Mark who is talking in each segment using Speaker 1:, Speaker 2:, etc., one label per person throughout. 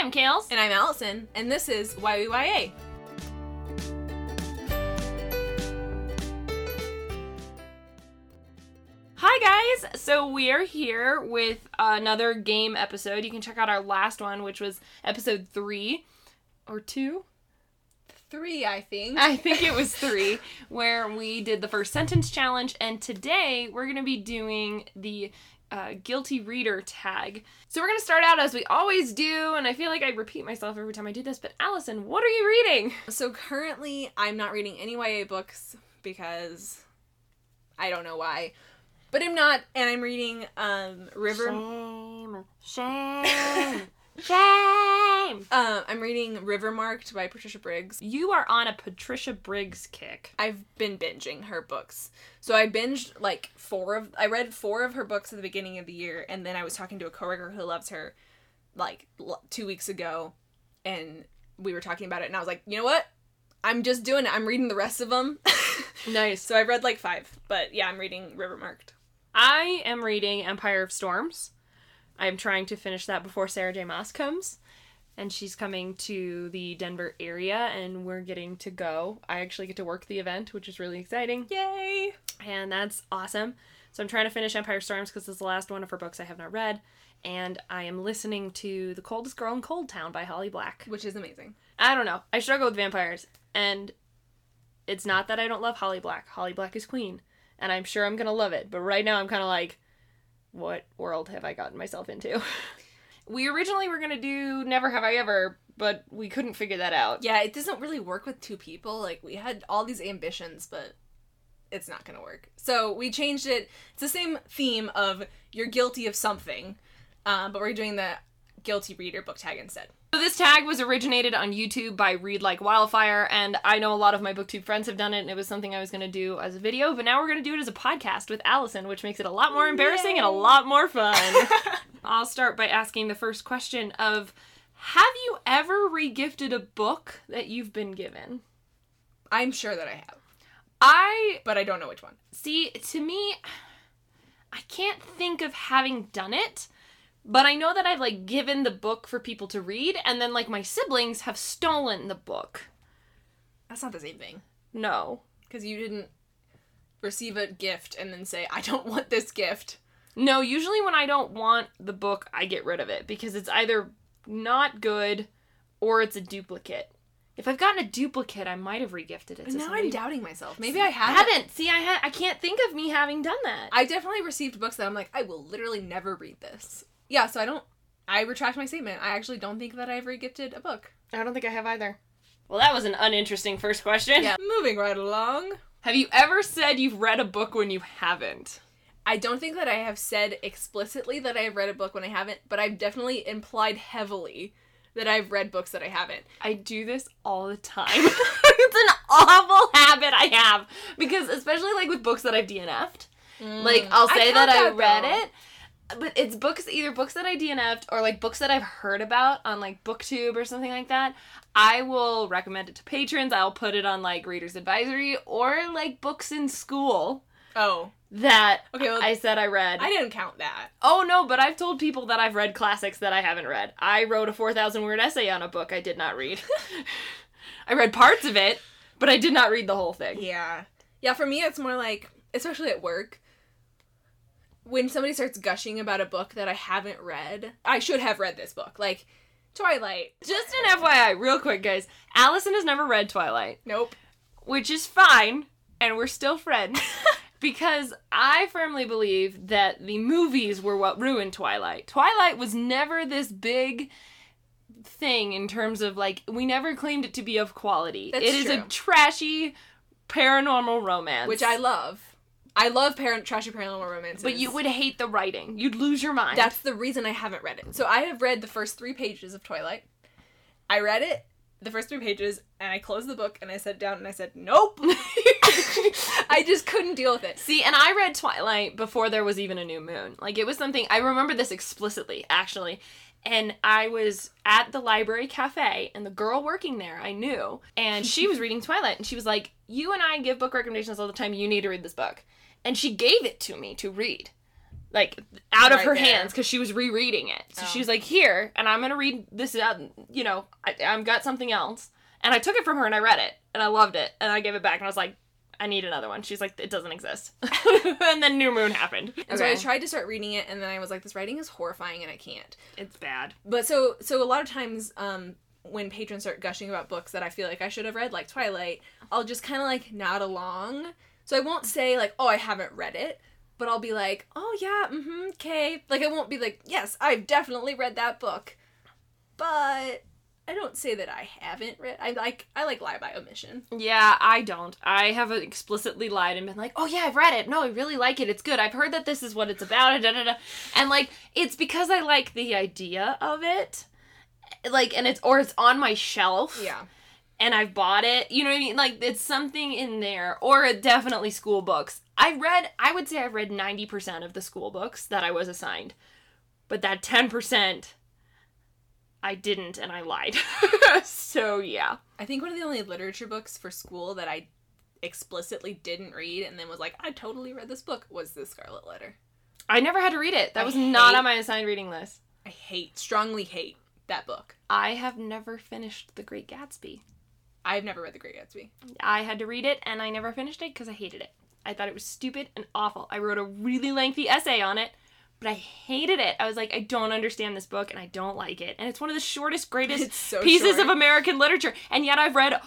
Speaker 1: I'm Kales.
Speaker 2: And I'm Allison, and this is YWYA.
Speaker 1: Hi, guys. So, we are here with another game episode. You can check out our last one, which was episode three or two.
Speaker 2: Three, I think.
Speaker 1: I think it was three, where we did the first sentence challenge. And today we're going to be doing the uh, guilty reader tag. So, we're going to start out as we always do. And I feel like I repeat myself every time I do this. But, Allison, what are you reading?
Speaker 2: So currently, I'm not reading any YA books because I don't know why. But I'm not, and I'm reading um, River.
Speaker 1: Shame. Shame. Shame.
Speaker 2: Uh, I'm reading River Marked by Patricia Briggs.
Speaker 1: You are on a Patricia Briggs kick.
Speaker 2: I've been binging her books. So I binged like four of I read four of her books at the beginning of the year and then I was talking to a coworker who loves her like l- 2 weeks ago and we were talking about it and I was like, "You know what? I'm just doing it. I'm reading the rest of them."
Speaker 1: Nice.
Speaker 2: so I've read like 5, but yeah, I'm reading River Marked.
Speaker 1: I am reading Empire of Storms. I'm trying to finish that before Sarah J. Maas comes. And she's coming to the Denver area, and we're getting to go. I actually get to work the event, which is really exciting.
Speaker 2: Yay!
Speaker 1: And that's awesome. So I'm trying to finish Empire Storms because it's the last one of her books I have not read. And I am listening to The Coldest Girl in Coldtown by Holly Black.
Speaker 2: Which is amazing.
Speaker 1: I don't know. I struggle with vampires. And it's not that I don't love Holly Black. Holly Black is queen. And I'm sure I'm going to love it. But right now I'm kind of like, what world have I gotten myself into? we originally were going to do Never Have I Ever, but we couldn't figure that out.
Speaker 2: Yeah, it doesn't really work with two people. Like we had all these ambitions, but it's not going to work. So we changed it. It's the same theme of you're guilty of something, uh, but we're doing the guilty reader book tag instead.
Speaker 1: So this tag was originated on YouTube by Read Like Wildfire, and I know a lot of my booktube friends have done it, and it was something I was going to do as a video, but now we're going to do it as a podcast with Allison, which makes it a lot more embarrassing and a lot more fun. I'll start by asking the first question of have you ever regifted a book that you've been given?
Speaker 2: I'm sure that I have,
Speaker 1: I
Speaker 2: but I don't know which one.
Speaker 1: see to me I can't think of having done it, but I know that I've like given the book for people to read and then like my siblings have stolen the book.
Speaker 2: That's not the same thing
Speaker 1: No.
Speaker 2: because you didn't receive a gift and then say I don't want this gift.
Speaker 1: No, usually when I don't want the book, I get rid of it because it's either not good or it's a duplicate. If I've gotten a duplicate, I might have regifted it. To
Speaker 2: now
Speaker 1: somebody.
Speaker 2: I'm doubting myself. Maybe I
Speaker 1: I
Speaker 2: haven't.
Speaker 1: haven't. See, I ha- I can't think of me having done that.
Speaker 2: I definitely received books that I'm like, I will literally never read this. Yeah, so I don't. I retract my statement. I actually don't think that I've regifted a book.
Speaker 1: I don't think I have either. Well, that was an uninteresting first question.
Speaker 2: Yeah, moving right along.
Speaker 1: Have you ever said you've read a book when you haven't?
Speaker 2: I don't think that I have said explicitly that I have read a book when I haven't, but I've definitely implied heavily that I've read books that I haven't.
Speaker 1: I do this all the time. it's an awful habit I have because especially like with books that I've DNF'd. Like I'll
Speaker 2: Mm. I
Speaker 1: say that I
Speaker 2: that,
Speaker 1: read
Speaker 2: though.
Speaker 1: it, but it's books either books that I DNF'd or like books that I've heard about on like BookTube or something like that. I will recommend it to patrons. I'll put it on like Reader's Advisory or like books in school
Speaker 2: Oh,
Speaker 1: that
Speaker 2: Okay, well,
Speaker 1: I said I read.
Speaker 2: I didn't count that.
Speaker 1: Oh no, but I've told people that I've read classics that I haven't read. I wrote a 4,000 word essay on a book I did not read. I read parts of it, but I did not read the whole thing.
Speaker 2: Yeah. Yeah, for me, it's more like, especially at work, when somebody starts gushing about a book that I haven't read, I should have read this book. Like, Twilight.
Speaker 1: Just an FYI, real quick, guys. Allison has never read Twilight,
Speaker 2: Nope.
Speaker 1: which is fine, and we're still friends. because I firmly believe that the movies were what ruined Twilight. Twilight was never this big thing in terms of like we never claimed it to be of quality.
Speaker 2: That's
Speaker 1: it is a trashy paranormal romance.
Speaker 2: Which I love. I love parent trashy paranormal romances.
Speaker 1: But you would hate the writing. You'd lose your mind.
Speaker 2: That's the reason I haven't read it. So I have read the first three pages of Twilight. I read it, the first three pages, and I closed the book and I sat down and I said, Nope. I just couldn't deal with it.
Speaker 1: See, and I read Twilight before there was even a new moon. Like it was something I remember this explicitly, actually. And I was at the library cafe, and the girl working there I knew, and she was reading Twilight, and she was like, "You and I give book recommendations all the time. You need to read this book." And she gave it to me to read. like out of her
Speaker 2: there.
Speaker 1: hands because she was rereading it. So
Speaker 2: Oh.
Speaker 1: she was like, "Here," and I'm gonna read this out. You know, I, I've got something else, and I took it from her and I read it and I loved it and I gave it back and I was like, "I need another one." She's like, "It doesn't exist," and then New Moon happened.
Speaker 2: And so I tried to start reading it, and then I was like, this writing is horrifying, and I can't.
Speaker 1: it's bad.
Speaker 2: But so so a lot of times, um, when patrons start gushing about books that I feel like I should have read, like Twilight, I'll just kind of like nod along. So I won't say like, oh, I haven't read it, but I'll be like, oh yeah, mm-hmm, okay. Like I won't be like, yes, I've definitely read that book, but I don't say that I haven't read. I like I like lie by omission.
Speaker 1: Yeah, I don't. I have explicitly lied and been like, "Oh yeah, I've read it. No, I really like it. It's good. I've heard that this is what it's about." Da, da, da. And like, it's because I like the idea of it, like, and it's or it's on my shelf.
Speaker 2: Yeah.
Speaker 1: And I've bought it. You know what I mean? Like it's something in there, or definitely school books. I read. I would say I read ninety percent of the school books that I was assigned, but that ten percent, I didn't, and I lied. so yeah.
Speaker 2: I think one of the only literature books for school that I explicitly didn't read and then was like, I totally read this book was The Scarlet Letter.
Speaker 1: I never had to read it. That
Speaker 2: I
Speaker 1: was not on my assigned reading list.
Speaker 2: I hate, strongly hate that book.
Speaker 1: I have never finished The Great Gatsby.
Speaker 2: I've never read The Great Gatsby.
Speaker 1: I had to read it and I never finished it because I hated it. I thought it was stupid and awful. I wrote a really lengthy essay on it, but I hated it. I was like, I don't understand this book and I don't like it. And it's one of the shortest, greatest
Speaker 2: so
Speaker 1: pieces
Speaker 2: short.
Speaker 1: of American literature. And yet I've read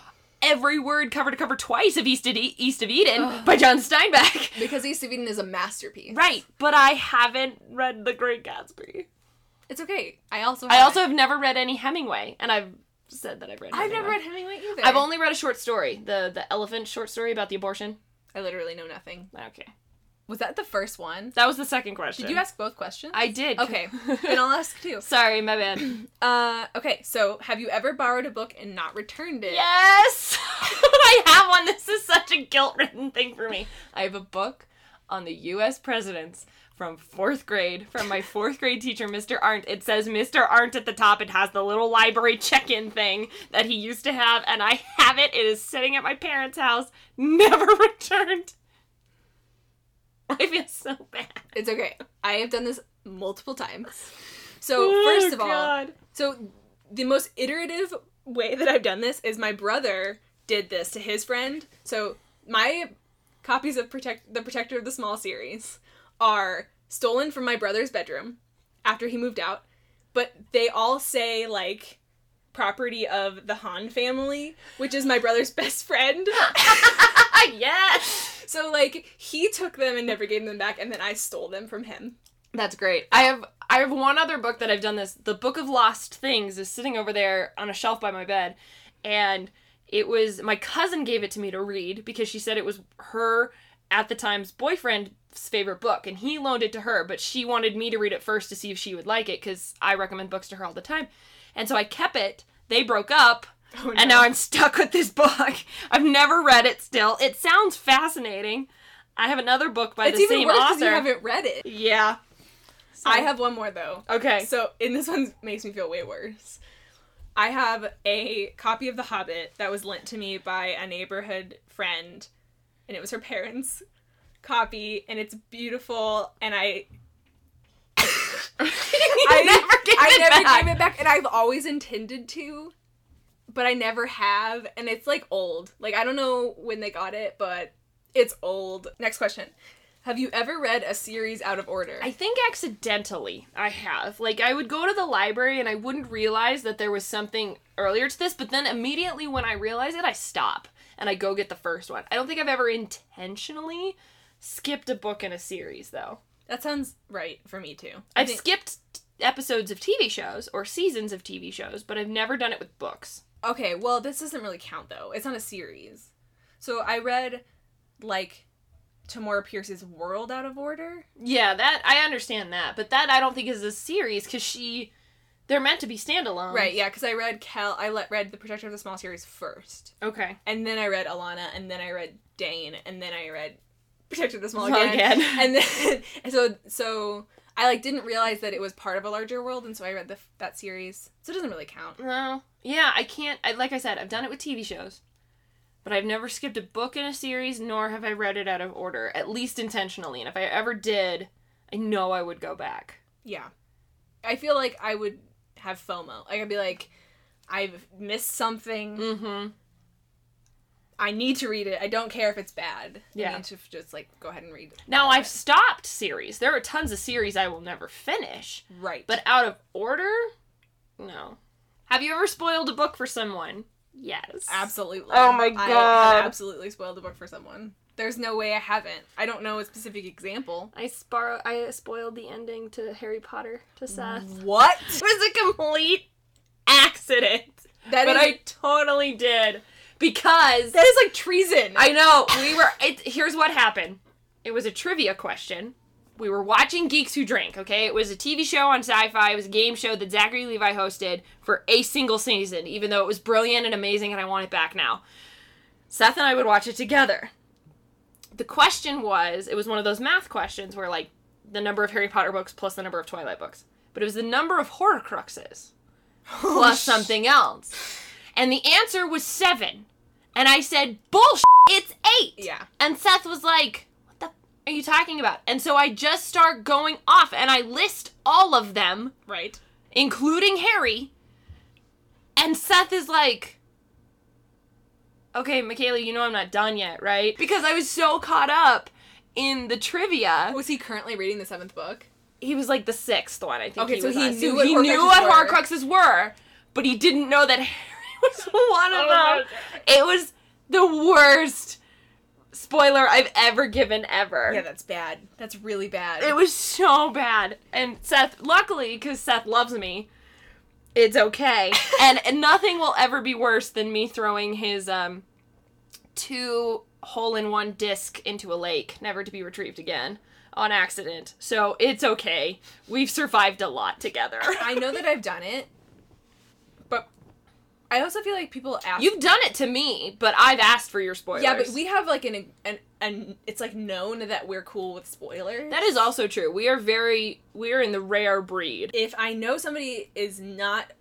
Speaker 1: every word cover to cover twice of East of, e- East of Eden by John Steinbeck.
Speaker 2: Because East of Eden is a masterpiece.
Speaker 1: right, but I haven't read The Great Gatsby.
Speaker 2: It's okay. I also
Speaker 1: I
Speaker 2: haven't.
Speaker 1: also have never read any Hemingway, and I've said that I've read.
Speaker 2: I've never read Hemingway either.
Speaker 1: I've only read a short story, the the elephant short story about the abortion.
Speaker 2: I literally know nothing.
Speaker 1: Okay,
Speaker 2: Was that the first one?
Speaker 1: that was the second question.
Speaker 2: Did you ask both questions?
Speaker 1: I did.
Speaker 2: Okay. then I'll ask two.
Speaker 1: Sorry, my bad.
Speaker 2: Uh, okay, so have you ever borrowed a book and not returned it?
Speaker 1: yes, I have one. This is such a guilt-ridden thing for me. I have a book on the U.S. presidents from fourth grade from my fourth grade teacher, Mr. Arndt. It says Mr. Arndt at the top. It has the little library check-in thing that he used to have, and I have it. It is sitting at my parents' house, never returned. I feel so bad.
Speaker 2: It's okay. I have done this multiple times. So,
Speaker 1: Oh,
Speaker 2: first of all,
Speaker 1: God.
Speaker 2: So the most iterative way that I've done this is my brother did this to his friend. So my copies of Protect the Protector of the Small series are stolen from my brother's bedroom after he moved out, but they all say like property of the Han family, which is my brother's best friend.
Speaker 1: yes.
Speaker 2: so like he took them and never gave them back and then I stole them from him.
Speaker 1: That's great. I have I have one other book that I've done this. The Book of Lost Things is sitting over there on a shelf by my bed, and it was my cousin gave it to me to read because she said it was her at the time's boyfriend's favorite book, and he loaned it to her, but she wanted me to read it first to see if she would like it because I recommend books to her all the time, and so I kept it. They broke up.
Speaker 2: Oh,
Speaker 1: And now I'm stuck with this book. I've never read it still. It sounds fascinating. I have another book by
Speaker 2: it's
Speaker 1: the
Speaker 2: even
Speaker 1: same author.
Speaker 2: you haven't read it.
Speaker 1: Yeah. So-
Speaker 2: I have one more though.
Speaker 1: Okay.
Speaker 2: So, and this one makes me feel way worse. I have a copy of The Hobbit that was lent to me by a neighborhood friend, and it was her parents' copy, and it's beautiful. And I, I
Speaker 1: never gave
Speaker 2: I
Speaker 1: it
Speaker 2: never
Speaker 1: back.
Speaker 2: gave it back, and I've always intended to, but I never have. And it's like old. Like I don't know when they got it, but it's old. Next question. Have you ever read a series out of order?
Speaker 1: I think accidentally I have. Like I would go to the library and I wouldn't realize that there was something earlier to this, but then immediately when I realize it, I stop and I go get the first one. I don't think I've ever intentionally skipped a book in a series though.
Speaker 2: that sounds right for me too. I
Speaker 1: I've
Speaker 2: think-
Speaker 1: skipped episodes of TV shows or seasons of TV shows, but I've never done it with books.
Speaker 2: Okay, well, this doesn't really count though. It's not a series. So I read like Tamora Pierce's World out of order.
Speaker 1: Yeah, that I understand that, but that I don't think is a series cuz she they're meant to be standalone.
Speaker 2: Right, yeah, because I read Kel. I let read The Protector of the Small series first,
Speaker 1: Okay.
Speaker 2: and then I read Alanna, and then I read Daine, and then I read Protector of the Small
Speaker 1: Small
Speaker 2: again.
Speaker 1: again.
Speaker 2: and then and so so I like didn't realize that it was part of a larger world, and so I read the that series. So it doesn't really count.
Speaker 1: No. Yeah, I can't. I, like I said, I've done it with TV shows, but I've never skipped a book in a series, nor have I read it out of order, at least intentionally. And if I ever did, I know I would go back.
Speaker 2: Yeah. I feel like I would have FOMO. Like I'd be like, I've missed something.
Speaker 1: Mm-hmm.
Speaker 2: I need to read it. I don't care if it's bad.
Speaker 1: Yeah.
Speaker 2: I need to just like go ahead and read it.
Speaker 1: Now I've stopped series. There are tons of series I will never finish,
Speaker 2: Right.
Speaker 1: but out of order, no. Have you ever spoiled a book for someone? Yes.
Speaker 2: absolutely.
Speaker 1: Oh my
Speaker 2: I
Speaker 1: God.
Speaker 2: have absolutely spoiled a book for someone. There's no way I haven't. I don't know a specific example.
Speaker 1: I spar- I spoiled the ending to Harry Potter to Seth.
Speaker 2: What?
Speaker 1: It was a complete accident.
Speaker 2: That
Speaker 1: but
Speaker 2: is-
Speaker 1: I totally did because
Speaker 2: That is like treason.
Speaker 1: I know we were. It, here's what happened. It was a trivia question. We were watching Geeks Who Drink. Okay, it was a TV show on Syfy. It was a game show that Zachary Levi hosted for a single season, even though it was brilliant and amazing, and I want it back now. Seth and I would watch it together. The question was, it was one of those math questions where like the number of Harry Potter books plus the number of Twilight books, but it was the number of Horcruxes oh, plus something else. And the answer was seven. And I said, bullshit, it's eight.
Speaker 2: Yeah.
Speaker 1: And Seth was like, what the f- are you talking about? And so I just start going off and I list all of them,
Speaker 2: Right.
Speaker 1: including Harry. And Seth is like, okay, Michaela, you know I'm not done yet, right? Because I was so caught up in the trivia.
Speaker 2: Was he currently reading the seventh book?
Speaker 1: He was like the sixth one, I think.
Speaker 2: Okay,
Speaker 1: he
Speaker 2: so he knew what
Speaker 1: he knew what
Speaker 2: were.
Speaker 1: Horcruxes were, but he didn't know that was one of
Speaker 2: Oh
Speaker 1: them. It was the worst spoiler I've ever given ever.
Speaker 2: Yeah, that's bad. That's really bad.
Speaker 1: It was so bad. And Seth, luckily, because Seth loves me, it's okay. and, and nothing will ever be worse than me throwing his um two hole in one disc into a lake, never to be retrieved again, on accident. So it's okay. We've survived a lot together.
Speaker 2: I know that I've done it, but I also feel like people ask.
Speaker 1: You've done it to me, but I've asked for your spoilers.
Speaker 2: yeah, but we have like an, an an it's like known that we're cool with spoilers.
Speaker 1: That is also true. We are very we are in the rare breed.
Speaker 2: if I know somebody is not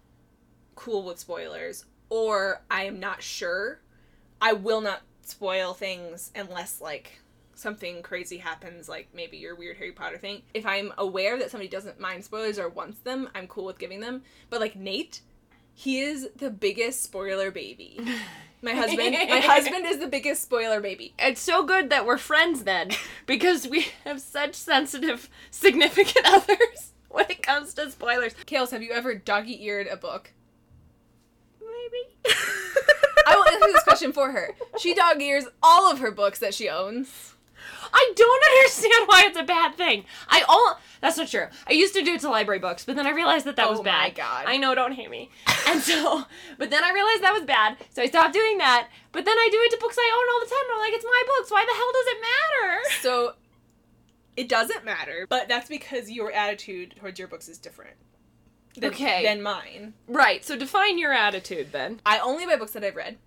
Speaker 2: cool with spoilers, or I am not sure, I will not spoil things unless like something crazy happens, like maybe your weird Harry Potter thing. If I'm aware that somebody doesn't mind spoilers or wants them, I'm cool with giving them. But like Nate, he is the biggest spoiler baby. My husband, my husband is the biggest spoiler baby.
Speaker 1: It's so good that we're friends then, because we have such sensitive, significant others when it comes to spoilers.
Speaker 2: Kales, have you ever doggy eared a book?
Speaker 1: Maybe.
Speaker 2: I will answer this question for her. She dog ears all of her books that she owns.
Speaker 1: I don't understand why it's a bad thing. I all that's not true. I used to do it to library books, but then I realized that that was bad.
Speaker 2: Oh my God.
Speaker 1: I know, don't hate me. And so, but then I realized that was bad, so I stopped doing that. But then I do it to books I own all the time. And I'm like, it's my books. Why the hell does it matter?
Speaker 2: So it doesn't matter, but that's because your attitude towards your books is different. Than,
Speaker 1: Okay.
Speaker 2: Than mine.
Speaker 1: Right. So define your attitude then.
Speaker 2: I only buy books that I've read.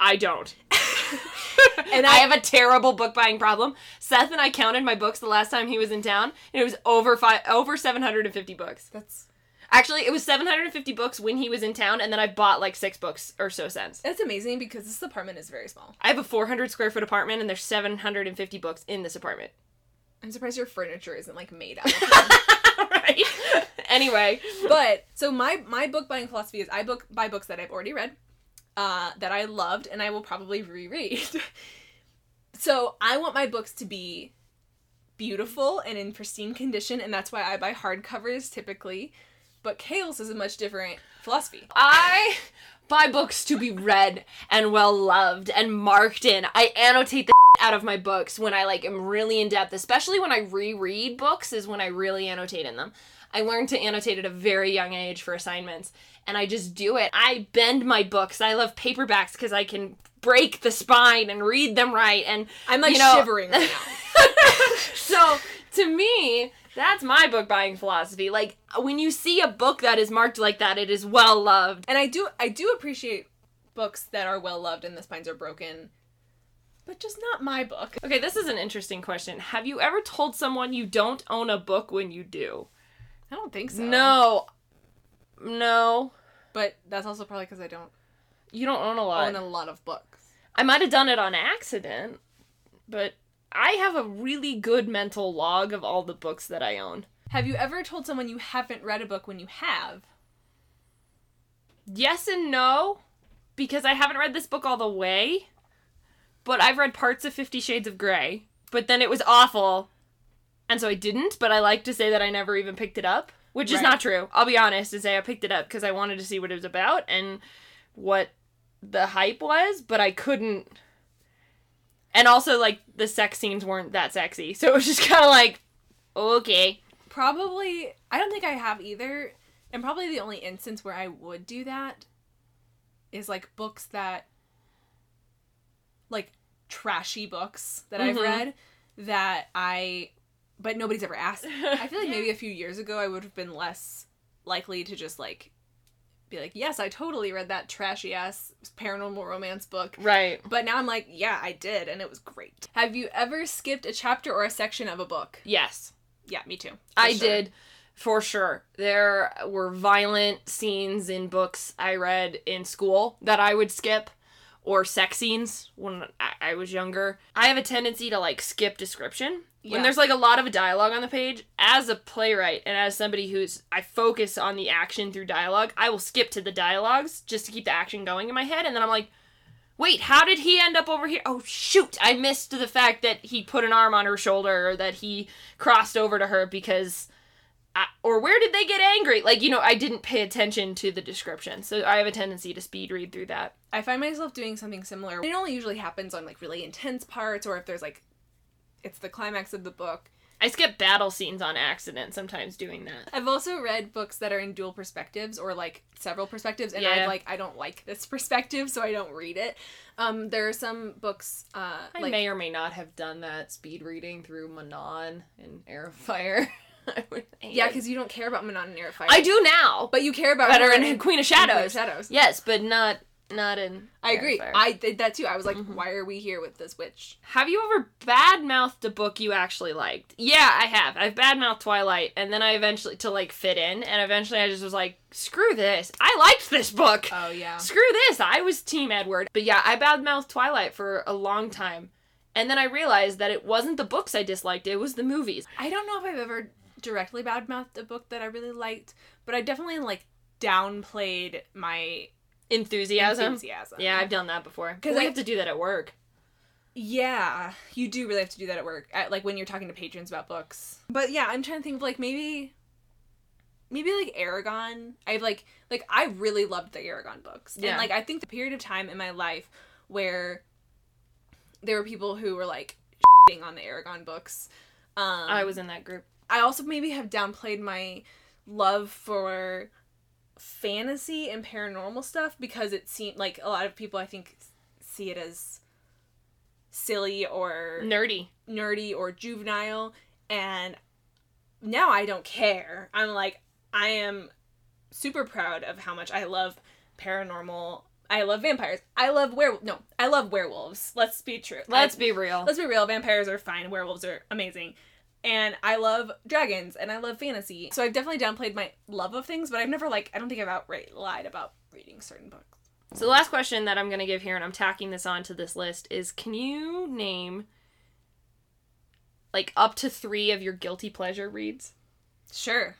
Speaker 1: I don't.
Speaker 2: And I-
Speaker 1: I, have a terrible book buying problem. Seth and I counted my books the last time he was in town, and it was over five, over seven hundred and fifty books.
Speaker 2: That's
Speaker 1: Actually, it was seven hundred and fifty books when he was in town, and then I bought like six books or so since.
Speaker 2: that's amazing because this apartment is very small.
Speaker 1: I have a four hundred square foot apartment, and there's seven hundred and fifty books in this apartment.
Speaker 2: I'm surprised your furniture isn't like made out
Speaker 1: right. anyway,
Speaker 2: but so my my book buying philosophy is I book buy books that I've already read, uh, that I loved, and I will probably reread. so I want my books to be beautiful and in pristine condition, and that's why I buy hardcovers typically. But Kales is a much different philosophy.
Speaker 1: I buy books to be read and well loved and marked in. I annotate the out of my books when I like am really in depth, especially when I reread books is when I really annotate in them. I learned to annotate at a very young age for assignments and I just do it. I bend my books. I love paperbacks because I can break the spine and read them right and
Speaker 2: I'm like
Speaker 1: you know-
Speaker 2: shivering right now.
Speaker 1: so to me, that's my book buying philosophy. Like when you see a book that is marked like that, it is well loved.
Speaker 2: And I do I do appreciate books that are well loved and the spines are broken, but just not my book.
Speaker 1: Okay, this is an interesting question. Have you ever told someone you don't own a book when you do?
Speaker 2: I don't think so.
Speaker 1: No. No.
Speaker 2: But that's also probably because I don't
Speaker 1: You don't own a lot.
Speaker 2: own a lot of books.
Speaker 1: I might have done it on accident, but I have a really good mental log of all the books that I own.
Speaker 2: Have you ever told someone you haven't read a book when you have?
Speaker 1: Yes and no, because I haven't read this book all the way, but I've read parts of Fifty Shades of Grey, but then it was awful, and so I didn't, but I like to say that I never even picked it up, which is not true. I'll be honest and say I picked it up because I wanted to see what it was about and what the hype was, but I couldn't. And also, like, the sex scenes weren't that sexy, so it was just kind of like, okay.
Speaker 2: Probably, I don't think I have either. And probably the only instance where I would do that is like books that, like trashy books that I've
Speaker 1: Mhm.
Speaker 2: read that I, but nobody's ever asked. I feel like maybe a few years ago I would have been less likely to just like be like, yes, I totally read that trashy ass paranormal romance book.
Speaker 1: Right.
Speaker 2: But now I'm like, yeah, I did, and it was great. Have you ever skipped a chapter or a section of a book?
Speaker 1: Yes.
Speaker 2: Yeah, me too.
Speaker 1: I
Speaker 2: sure.
Speaker 1: did, for sure. There were violent scenes in books I read in school that I would skip, or sex scenes when I was younger. I have a tendency to like skip description.
Speaker 2: Yeah.
Speaker 1: When there's like a lot of dialogue on the page, as a playwright and as somebody who's I focus on the action through dialogue, I will skip to the dialogues just to keep the action going in my head, and then I'm like, wait, how did he end up over here? Oh shoot, I missed the fact that he put an arm on her shoulder or that he crossed over to her because I, or where did they get angry? Like, you know, I didn't pay attention to the description. So I have a tendency to speed read through that.
Speaker 2: I find myself doing something similar. It only usually happens on like really intense parts or if there's like it's the climax of the book.
Speaker 1: I skip battle scenes on accident sometimes doing that.
Speaker 2: I've also read books that are in dual perspectives or like several perspectives and
Speaker 1: Yeah.
Speaker 2: I'm like I don't like this perspective so I don't read it. Um there are some books uh
Speaker 1: I
Speaker 2: like
Speaker 1: may or may not have done that speed reading through Manon and Heir of Fire.
Speaker 2: Yeah, cuz you don't care about Manon and Heir of Fire.
Speaker 1: I do now.
Speaker 2: But you care about
Speaker 1: But
Speaker 2: her
Speaker 1: are in
Speaker 2: in
Speaker 1: Queen of
Speaker 2: Queen of
Speaker 1: Shadows.
Speaker 2: Shadows.
Speaker 1: Yes, but not not in.
Speaker 2: I agree.
Speaker 1: Fire.
Speaker 2: I did that too. I was like,
Speaker 1: Mhm.
Speaker 2: why are we here with this witch?
Speaker 1: Have you ever badmouthed a book you actually liked? Yeah, I have. I've badmouthed Twilight, and then I eventually to like fit in, and eventually I just was like, screw this. I liked this book.
Speaker 2: Oh yeah.
Speaker 1: Screw this. I was Team Edward. But yeah, I badmouthed Twilight for a long time. And then I realized that it wasn't the books I disliked, it was the movies.
Speaker 2: I don't know if I've ever directly badmouthed a book that I really liked, but I definitely like downplayed my
Speaker 1: Enthusiasm.
Speaker 2: enthusiasm.
Speaker 1: Yeah, I've done that before. Because I have to do that at work.
Speaker 2: Yeah, you do really have to do that at work, at, like when you're talking to patrons about books. But yeah, I'm trying to think of like maybe, maybe like Eragon. I like like I really loved the Eragon books,
Speaker 1: Yeah.
Speaker 2: and like I think the period of time in my life where there were people who were like shitting on the Eragon books. Um,
Speaker 1: I was in that group.
Speaker 2: I also maybe have downplayed my love for fantasy and paranormal stuff because it seemed like a lot of people I think see it as silly or
Speaker 1: Nerdy.
Speaker 2: nerdy or juvenile and now I don't care. I'm like I am super proud of how much I love paranormal. I love vampires. I love were no, I love werewolves. Let's be true.
Speaker 1: Let's
Speaker 2: I-
Speaker 1: be real.
Speaker 2: Let's be real, vampires are fine, werewolves are amazing. And I love dragons and I love fantasy. So I've definitely downplayed my love of things, but I've never like I don't think I've outright lied about reading certain books.
Speaker 1: So the last question that I'm going to give here, and I'm tacking this onto this list, is can you name like up to three of your guilty pleasure reads?
Speaker 2: Sure.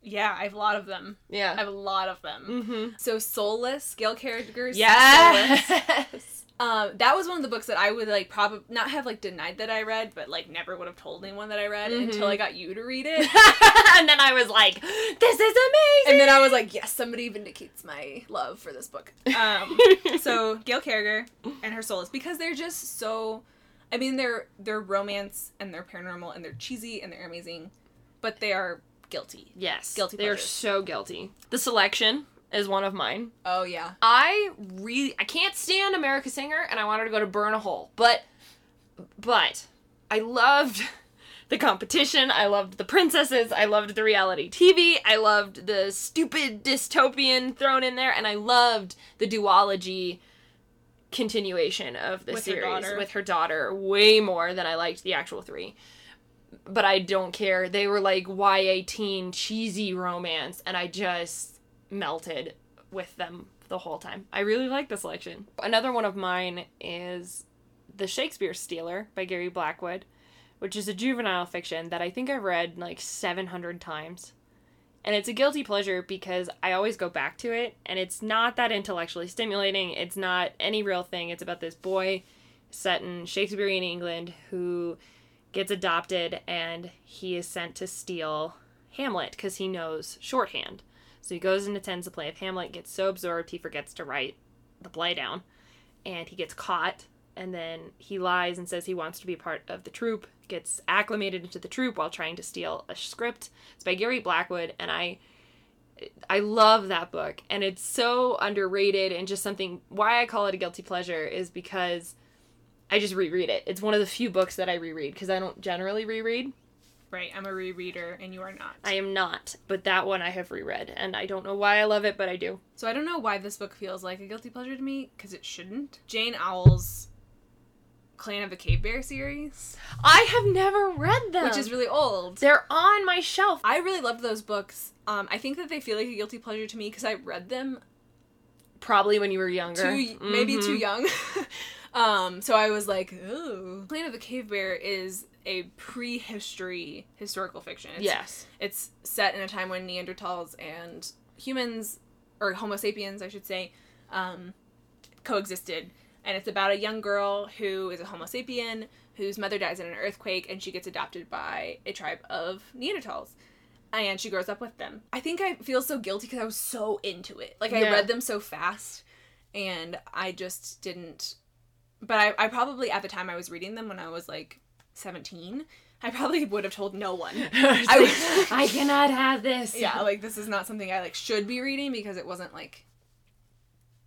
Speaker 2: Yeah, I have a lot of them.
Speaker 1: Yeah.
Speaker 2: I have a lot of them.
Speaker 1: Mm-hmm.
Speaker 2: So Soulless, Gail Carriger's Soulless.
Speaker 1: Yes.
Speaker 2: Um, that was one of the books that I would like probably not have like denied that I read, but like never would have told anyone that I read
Speaker 1: Mhm.
Speaker 2: until I got you to read it.
Speaker 1: and then I was like, "This is amazing."
Speaker 2: and then I was like, yes, somebody vindicates my love for this book. Um, so Gail Carriger and her Soulless because they're just so. I mean, they're they're romance and they're paranormal and they're cheesy and they're amazing, but they are guilty.
Speaker 1: yes,
Speaker 2: Guilty
Speaker 1: They are so guilty. The selection is one of mine.
Speaker 2: Oh yeah.
Speaker 1: I really I can't stand America Singer and I wanted to go to Burn a Hole. But but I loved the competition. I loved the princesses. I loved the reality TV. I loved the stupid dystopian thrown in there and I loved the duology continuation of the
Speaker 2: With
Speaker 1: series
Speaker 2: daughter.
Speaker 1: with her daughter way more than I liked the actual 3. But I don't care. They were like YA teen cheesy romance and I just melted with them the whole time. I really like the selection. Another one of mine is The Shakespeare Stealer by Gary Blackwood, which is a juvenile fiction that I think I've read like 700 times. And it's a guilty pleasure because I always go back to it, and it's not that intellectually stimulating. It's not any real thing. It's about this boy set in Shakespearean England who gets adopted and he is sent to steal Hamlet because he knows shorthand. So he goes and attends the play of Hamlet, gets so absorbed he forgets to write the play down, and he gets caught. And then he lies and says he wants to be part of the troupe, gets acclimated into the troupe while trying to steal a script. It's by Gary Blackwood, and I I love that book, and it's so underrated and just something. Why I call it a guilty pleasure is because I just reread it. It's one of the few books that I reread because I don't generally reread.
Speaker 2: Right, I'm a rereader and you are not.
Speaker 1: I am not, but that one I have reread, and I don't know why I love it, but I do.
Speaker 2: So I don't know why this book feels like a guilty pleasure to me because it shouldn't. Jane Auel's Clan of the Cave Bear series,
Speaker 1: I have never read them,
Speaker 2: which is really old.
Speaker 1: they're on my shelf.
Speaker 2: I really loved those books. Um, I think that they feel like a guilty pleasure to me because I read them
Speaker 1: Probably when you were younger,
Speaker 2: too maybe
Speaker 1: Mhm.
Speaker 2: too young. um, so I was like, "Ooh." Clan of the Cave Bear is a prehistory historical fiction. It's,
Speaker 1: Yes,
Speaker 2: it's set in a time when Neanderthals and humans, or Homo sapiens, I should say, um, coexisted. And it's about a young girl who is a Homo sapien whose mother dies in an earthquake, and she gets adopted by a tribe of Neanderthals. And she grows up with them. I think I feel so guilty because I was so into it. Like, I read them so fast, and I just didn't. But I, I probably, at the time I was reading them when I was like 17, I probably would have told no one.
Speaker 1: I,
Speaker 2: I-
Speaker 1: I cannot have this.
Speaker 2: yeah like this is not something i like should be reading because it wasn't like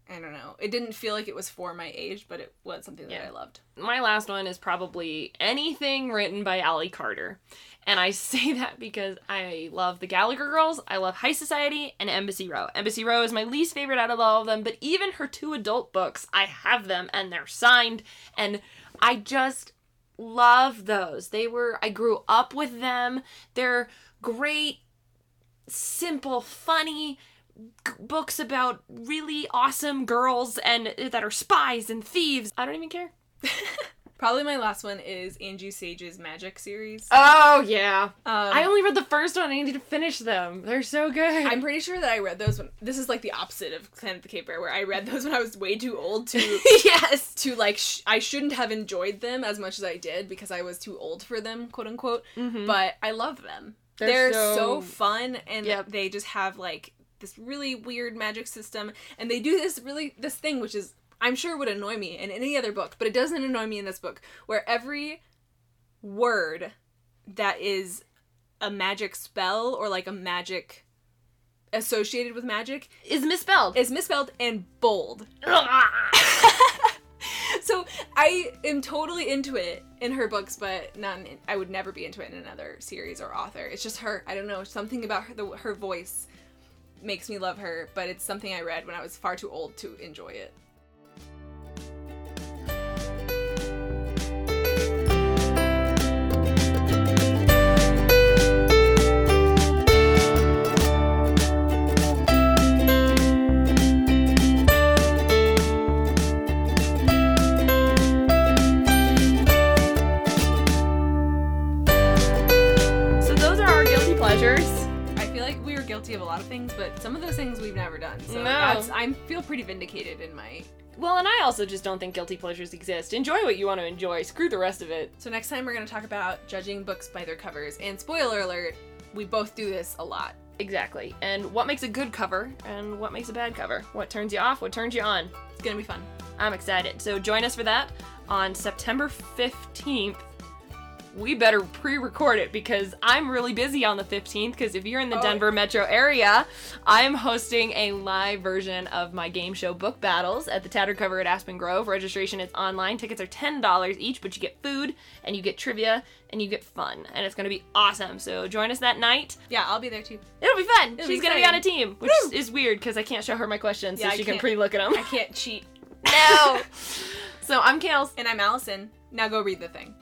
Speaker 2: i don't know it didn't feel like it was for my age but it was something that
Speaker 1: Yeah.
Speaker 2: i loved
Speaker 1: my last one is probably anything written by Ally Carter. And I say that because I love the Gallagher Girls, I love Heist Society, and Embassy Row. Embassy Row is my least favorite out of all of them, but even her two adult books, I have them and they're signed, and I just love those. They were, I grew up with them. They're great, simple, funny g- books about really awesome girls and that are spies and thieves. I don't even care.
Speaker 2: probably my last one is angie sage's magic series
Speaker 1: Oh yeah.
Speaker 2: um,
Speaker 1: I only read the first one. I need to finish them. They're so good.
Speaker 2: I'm pretty sure that I read those when this is like the opposite of Clan of the Cave Bear, where I read those when I was way too old to
Speaker 1: yes.
Speaker 2: to like sh- I shouldn't have enjoyed them as much as I did because I was too old for them, quote unquote.
Speaker 1: Mhm.
Speaker 2: But I love them.
Speaker 1: They're
Speaker 2: They're,
Speaker 1: so-
Speaker 2: so... fun and
Speaker 1: Yep.
Speaker 2: they just have like this really weird magic system and they do this really this thing which is I'm sure would annoy me in any other book, but it doesn't annoy me in this book where every word that is a magic spell or like a magic associated with magic
Speaker 1: Is misspelled.
Speaker 2: is misspelled and bold. so I am totally into it in her books, but not. In, I would never be into it in another series or author. It's just her. I don't know. Something about her, the, her voice makes me love her. But it's something I read when I was far too old to enjoy it.
Speaker 1: Guilty
Speaker 2: of a lot of things, but some of those things we've never done. So
Speaker 1: No.
Speaker 2: that's I feel pretty vindicated in my.
Speaker 1: Well, and I also just don't think guilty pleasures exist. Enjoy what you want to enjoy. Screw the rest of it.
Speaker 2: So next time we're gonna talk about judging books by their covers. And spoiler alert, we both do this a lot.
Speaker 1: Exactly. And what makes a good cover and what makes a bad cover? What turns you off? What turns you on?
Speaker 2: It's gonna be fun.
Speaker 1: I'm excited. So join us for that on September 15th. We better pre record it because I'm really busy on the 15th. Because if you're in the
Speaker 2: Oh.
Speaker 1: Denver metro area, I'm hosting a live version of my game show Book Battles at the Tattered Cover at Aspen Grove. Registration is online. Tickets are $10 each, but you get food and you get trivia and you get fun. And it's going to be awesome. So join us that night.
Speaker 2: Yeah, I'll be there too.
Speaker 1: It'll be fun.
Speaker 2: It'll
Speaker 1: She's
Speaker 2: be
Speaker 1: to be on a team, which
Speaker 2: Woo!
Speaker 1: is weird because I can't show her my questions
Speaker 2: Yeah,
Speaker 1: so she can pre look at them.
Speaker 2: I can't cheat.
Speaker 1: no. so I'm Kales.
Speaker 2: And I'm Allison. Now go read the thing.